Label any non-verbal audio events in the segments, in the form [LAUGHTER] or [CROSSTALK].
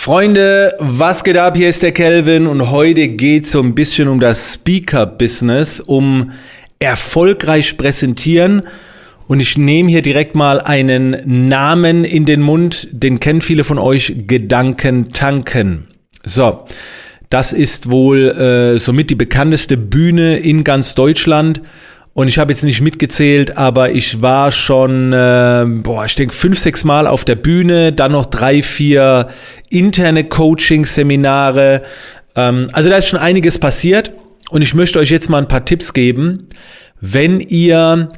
Freunde, was geht ab? Hier ist der Kelvin und heute geht es so ein bisschen um das Speaker-Business, um erfolgreich präsentieren. Und ich nehme hier direkt mal einen Namen in den Mund, den kennen viele von euch, Gedanken tanken. So, das ist wohl äh, somit die bekannteste Bühne in ganz Deutschland. Und ich habe jetzt nicht mitgezählt, aber ich war schon, äh, boah, ich denke fünf, sechs Mal auf der Bühne, dann noch drei, vier interne Coaching-Seminare. Ähm, also da ist schon einiges passiert. Und ich möchte euch jetzt mal ein paar Tipps geben, wenn ihr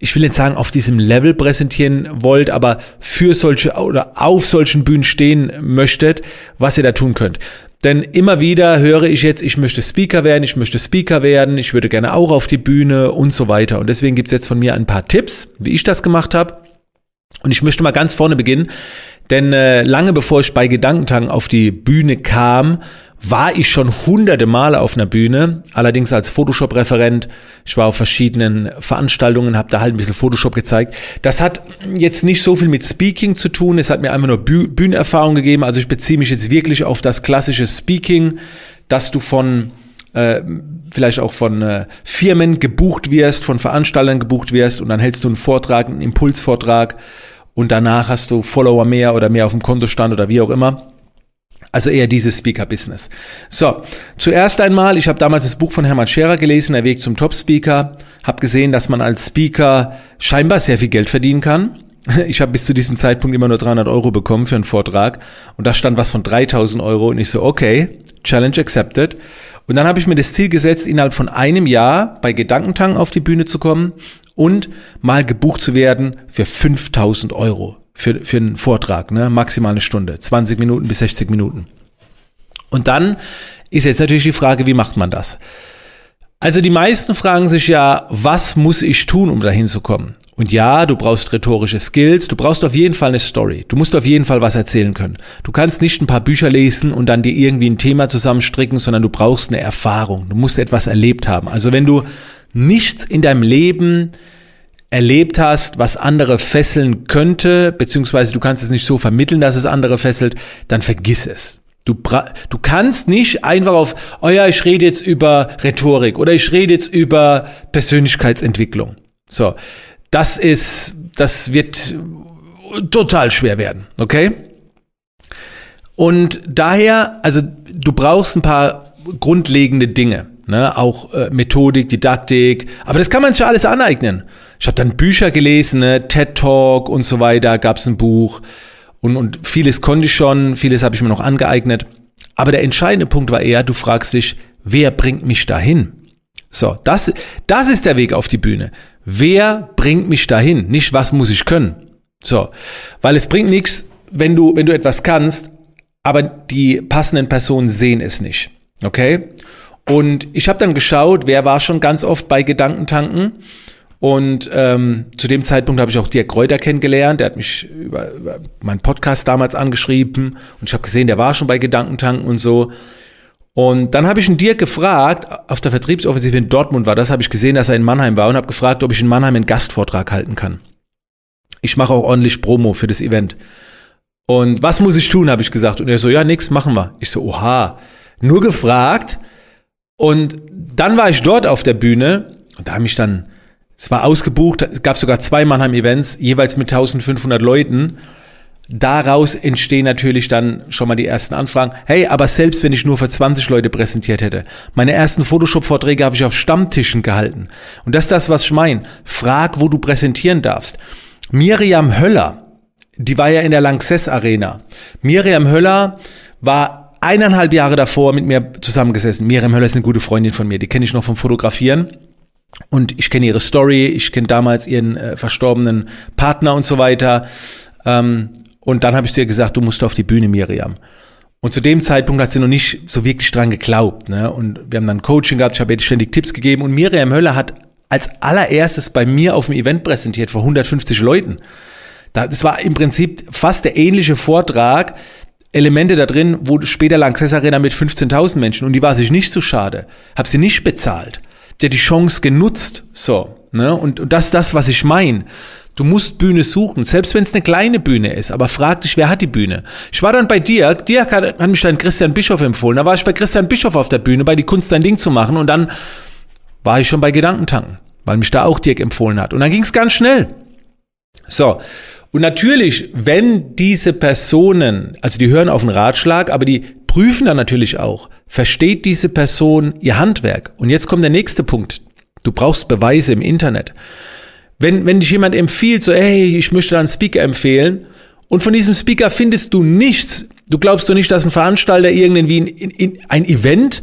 ich will jetzt sagen, auf diesem Level präsentieren wollt, aber für solche oder auf solchen Bühnen stehen möchtet, was ihr da tun könnt. Denn immer wieder höre ich jetzt, ich möchte Speaker werden, ich möchte Speaker werden, ich würde gerne auch auf die Bühne und so weiter. Und deswegen gibt's jetzt von mir ein paar Tipps, wie ich das gemacht habe. Und ich möchte mal ganz vorne beginnen, denn äh, lange bevor ich bei Gedankentang auf die Bühne kam, war ich schon hunderte Male auf einer Bühne, allerdings als Photoshop-Referent. Ich war auf verschiedenen Veranstaltungen, habe da halt ein bisschen Photoshop gezeigt. Das hat jetzt nicht so viel mit Speaking zu tun, es hat mir einfach nur Büh Bühnenerfahrung gegeben. Also ich beziehe mich jetzt wirklich auf das klassische Speaking, dass du von äh, vielleicht auch von äh, Firmen gebucht wirst, von Veranstaltern gebucht wirst und dann hältst du einen Vortrag, einen Impulsvortrag und danach hast du Follower mehr oder mehr auf dem Kontostand oder wie auch immer. Also eher dieses Speaker-Business. So, zuerst einmal, ich habe damals das Buch von Hermann Scherer gelesen, Der Weg zum Top-Speaker, habe gesehen, dass man als Speaker scheinbar sehr viel Geld verdienen kann. [LAUGHS] Ich habe bis zu diesem Zeitpunkt immer nur 300 Euro bekommen für einen Vortrag und da stand was von 3000 Euro und ich so, okay, Challenge accepted. Und dann habe ich mir das Ziel gesetzt, innerhalb von einem Jahr bei Gedankentang auf die Bühne zu kommen und mal gebucht zu werden für 5000 Euro für, für einen Vortrag, ne? maximal eine Stunde, 20 Minuten bis 60 Minuten. Und dann ist jetzt natürlich die Frage, wie macht man das? Also die meisten fragen sich ja, was muss ich tun, um dahin zu kommen? Und ja, du brauchst rhetorische Skills, du brauchst auf jeden Fall eine Story, du musst auf jeden Fall was erzählen können. Du kannst nicht ein paar Bücher lesen und dann dir irgendwie ein Thema zusammenstricken, sondern du brauchst eine Erfahrung, du musst etwas erlebt haben. Also wenn du nichts in deinem Leben erlebt hast, was andere fesseln könnte, beziehungsweise du kannst es nicht so vermitteln, dass es andere fesselt, dann vergiss es. Du, du kannst nicht einfach auf, oh ja, ich rede jetzt über Rhetorik oder ich rede jetzt über Persönlichkeitsentwicklung. So, das ist, das wird total schwer werden, okay? Und daher, also du brauchst ein paar grundlegende Dinge, ne? auch äh, Methodik, Didaktik, aber das kann man sich alles aneignen. Ich habe dann Bücher gelesen, ne? TED Talk und so weiter, gab es ein Buch und, und vieles konnte ich schon, vieles habe ich mir noch angeeignet. Aber der entscheidende Punkt war eher, du fragst dich, wer bringt mich dahin? So, das, das ist der Weg auf die Bühne. Wer bringt mich dahin? Nicht, was muss ich können? So, weil es bringt nichts, wenn du, wenn du etwas kannst, aber die passenden Personen sehen es nicht. Okay? Und ich habe dann geschaut, wer war schon ganz oft bei Gedankentanken und ähm, zu dem Zeitpunkt habe ich auch Dirk Kräuter kennengelernt. Der hat mich über, über meinen Podcast damals angeschrieben und ich habe gesehen, der war schon bei Gedankentanken und so. Und dann habe ich einen Dirk gefragt, auf der Vertriebsoffensive in Dortmund war das, habe ich gesehen, dass er in Mannheim war und habe gefragt, ob ich in Mannheim einen Gastvortrag halten kann. Ich mache auch ordentlich Promo für das Event. Und was muss ich tun, habe ich gesagt. Und er so, ja, nix, machen wir. Ich so, oha, nur gefragt. Und dann war ich dort auf der Bühne und da habe ich dann es war ausgebucht, es gab sogar zwei Mannheim-Events, jeweils mit 1500 Leuten. Daraus entstehen natürlich dann schon mal die ersten Anfragen. Hey, aber selbst wenn ich nur für 20 Leute präsentiert hätte, meine ersten Photoshop-Vorträge habe ich auf Stammtischen gehalten. Und das ist das, was ich meine. Frag, wo du präsentieren darfst. Miriam Höller, die war ja in der Lanxess Arena. Miriam Höller war eineinhalb Jahre davor mit mir zusammengesessen. Miriam Höller ist eine gute Freundin von mir, die kenne ich noch vom Fotografieren. Und ich kenne ihre Story, ich kenne damals ihren äh, verstorbenen Partner und so weiter. Ähm, und dann habe ich zu ihr gesagt, du musst auf die Bühne, Miriam. Und zu dem Zeitpunkt hat sie noch nicht so wirklich dran geglaubt. Ne? Und wir haben dann Coaching gehabt, ich habe ihr ständig Tipps gegeben. Und Miriam Höller hat als allererstes bei mir auf dem Event präsentiert vor 150 Leuten. Das war im Prinzip fast der ähnliche Vortrag, Elemente da drin, wo später Lanxess Arena mit 15.000 Menschen und die war sich nicht zu schade. Hab sie nicht bezahlt der die Chance genutzt, so, ne? Und, und das ist das, was ich meine. Du musst Bühne suchen, selbst wenn es eine kleine Bühne ist. Aber frag dich, wer hat die Bühne? Ich war dann bei Dirk. Dirk hat, hat mich dann Christian Bischof empfohlen. Da war ich bei Christian Bischof auf der Bühne, bei die Kunst dein Ding zu machen. Und dann war ich schon bei Gedankentanken, weil mich da auch Dirk empfohlen hat. Und dann ging es ganz schnell. So. Und natürlich, wenn diese Personen, also die hören auf einen Ratschlag, aber die prüfen dann natürlich auch, versteht diese Person ihr Handwerk? Und jetzt kommt der nächste Punkt. Du brauchst Beweise im Internet. Wenn, wenn dich jemand empfiehlt, so, hey, ich möchte da einen Speaker empfehlen, und von diesem Speaker findest du nichts, du glaubst du nicht, dass ein Veranstalter irgendwie in, in, in ein Event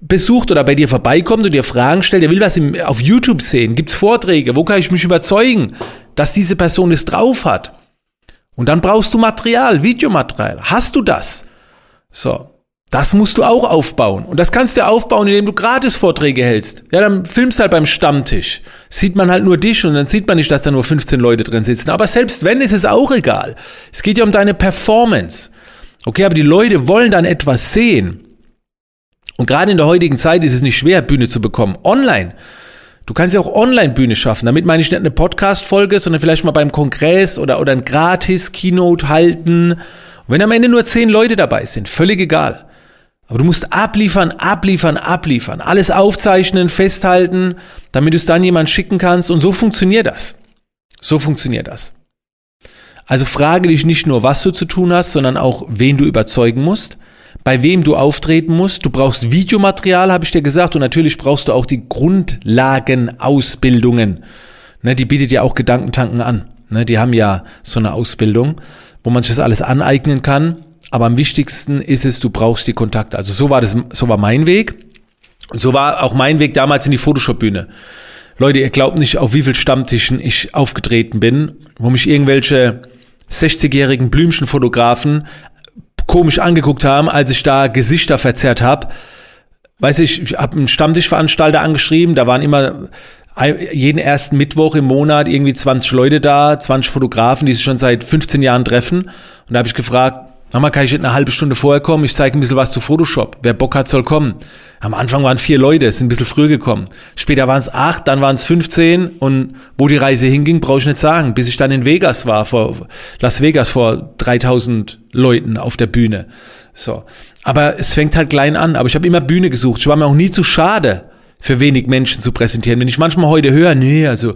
besucht oder bei dir vorbeikommt und dir Fragen stellt, der will was im, auf YouTube sehen, gibt's Vorträge, wo kann ich mich überzeugen, dass diese Person es drauf hat? Und dann brauchst du Material, Videomaterial. Hast du das? So. Das musst du auch aufbauen. Und das kannst du aufbauen, indem du Gratis-Vorträge hältst. Ja, dann filmst halt beim Stammtisch. Sieht man halt nur dich und dann sieht man nicht, dass da nur 15 Leute drin sitzen. Aber selbst wenn, ist es auch egal. Es geht ja um deine Performance. Okay, aber die Leute wollen dann etwas sehen. Und gerade in der heutigen Zeit ist es nicht schwer, Bühne zu bekommen. Online. Du kannst ja auch Online-Bühne schaffen. Damit meine ich nicht eine Podcast-Folge, sondern vielleicht mal beim Kongress oder, oder ein Gratis-Keynote halten. Und wenn am Ende nur 10 Leute dabei sind, völlig egal. Aber du musst abliefern, abliefern, abliefern. Alles aufzeichnen, festhalten, damit du es dann jemand schicken kannst. Und so funktioniert das. So funktioniert das. Also frage dich nicht nur, was du zu tun hast, sondern auch, wen du überzeugen musst, bei wem du auftreten musst. Du brauchst Videomaterial, habe ich dir gesagt, und natürlich brauchst du auch die Grundlagenausbildungen. Ne, die bietet ja auch Gedankentanken an. Ne, die haben ja so eine Ausbildung, wo man sich das alles aneignen kann. Aber am wichtigsten ist es, du brauchst die Kontakte. Also so war das, so war mein Weg. Und so war auch mein Weg damals in die Photoshop-Bühne. Leute, ihr glaubt nicht, auf wie viel Stammtischen ich aufgetreten bin, wo mich irgendwelche 60-jährigen Blümchenfotografen komisch angeguckt haben, als ich da Gesichter verzerrt habe. Weiß ich, ich habe einen Stammtischveranstalter angeschrieben, da waren immer jeden ersten Mittwoch im Monat irgendwie 20 Leute da, 20 Fotografen, die sich schon seit 15 Jahren treffen. Und da habe ich gefragt, Nochmal kann ich eine halbe Stunde vorher kommen, ich zeige ein bisschen was zu Photoshop. Wer Bock hat, soll kommen. Am Anfang waren vier Leute, sind ein bisschen früher gekommen. Später waren es acht, dann waren es 15 und wo die Reise hinging, brauche ich nicht sagen. Bis ich dann in Vegas war, vor Las Vegas vor 3000 Leuten auf der Bühne. So. Aber es fängt halt klein an. Aber ich habe immer Bühne gesucht. Ich war mir auch nie zu schade, für wenig Menschen zu präsentieren. Wenn ich manchmal heute höre, nee, also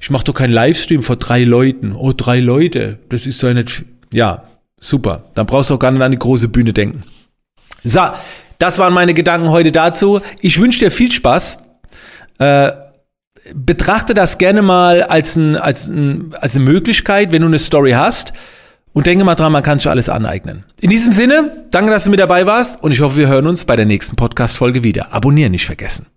ich mache doch keinen Livestream vor drei Leuten. Oh, drei Leute, das ist doch nicht... Ja, Super. Dann brauchst du auch gar nicht an die große Bühne denken. So, das waren meine Gedanken heute dazu. Ich wünsche dir viel Spaß. Äh, betrachte das gerne mal als, ein, als, ein, als eine Möglichkeit, wenn du eine Story hast. Und denke mal dran, man kann sich alles aneignen. In diesem Sinne, danke, dass du mit dabei warst und ich hoffe, wir hören uns bei der nächsten Podcast-Folge wieder. Abonnieren nicht vergessen.